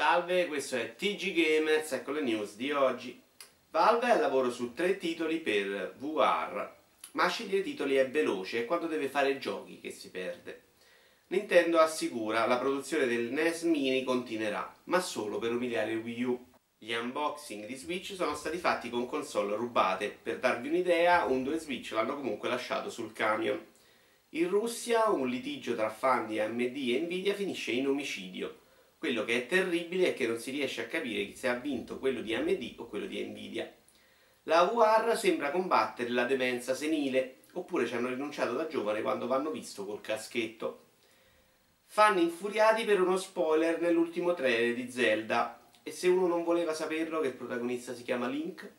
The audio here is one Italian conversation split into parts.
Salve, questo è TG Gamers, ecco le news di oggi. Valve è al lavoro su tre titoli per VR, ma scegliere titoli è veloce, quando deve fare giochi che si perde. Nintendo assicura la produzione del NES Mini continuerà, ma solo per umiliare il Wii U. Gli unboxing di Switch sono stati fatti con console rubate. Per darvi un'idea, un 2 Switch l'hanno comunque lasciato sul camion. In Russia un litigio tra fan di AMD e Nvidia finisce in omicidio. Quello che è terribile è che non si riesce a capire se ha vinto quello di AMD o quello di Nvidia. La VR sembra combattere la demenza senile, oppure ci hanno rinunciato da giovane quando vanno visto col caschetto. Fan infuriati per uno spoiler nell'ultimo trailer di Zelda, e se uno non voleva saperlo che il protagonista si chiama Link?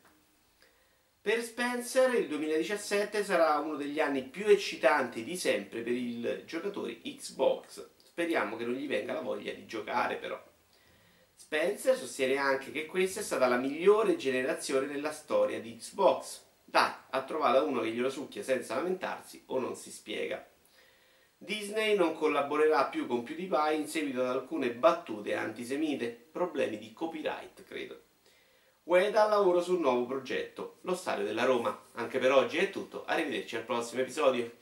Per Spencer il 2017 sarà uno degli anni più eccitanti di sempre per i giocatori Xbox. Speriamo che non gli venga la voglia di giocare però. Spencer sostiene anche che questa è stata la migliore generazione della storia di Xbox. Dai, ha trovato uno che glielo succhia senza lamentarsi o non si spiega. Disney non collaborerà più con PewDiePie in seguito ad alcune battute antisemite, problemi di copyright credo. Ueda al lavoro sul nuovo progetto, lo stadio della Roma. Anche per oggi è tutto, arrivederci al prossimo episodio.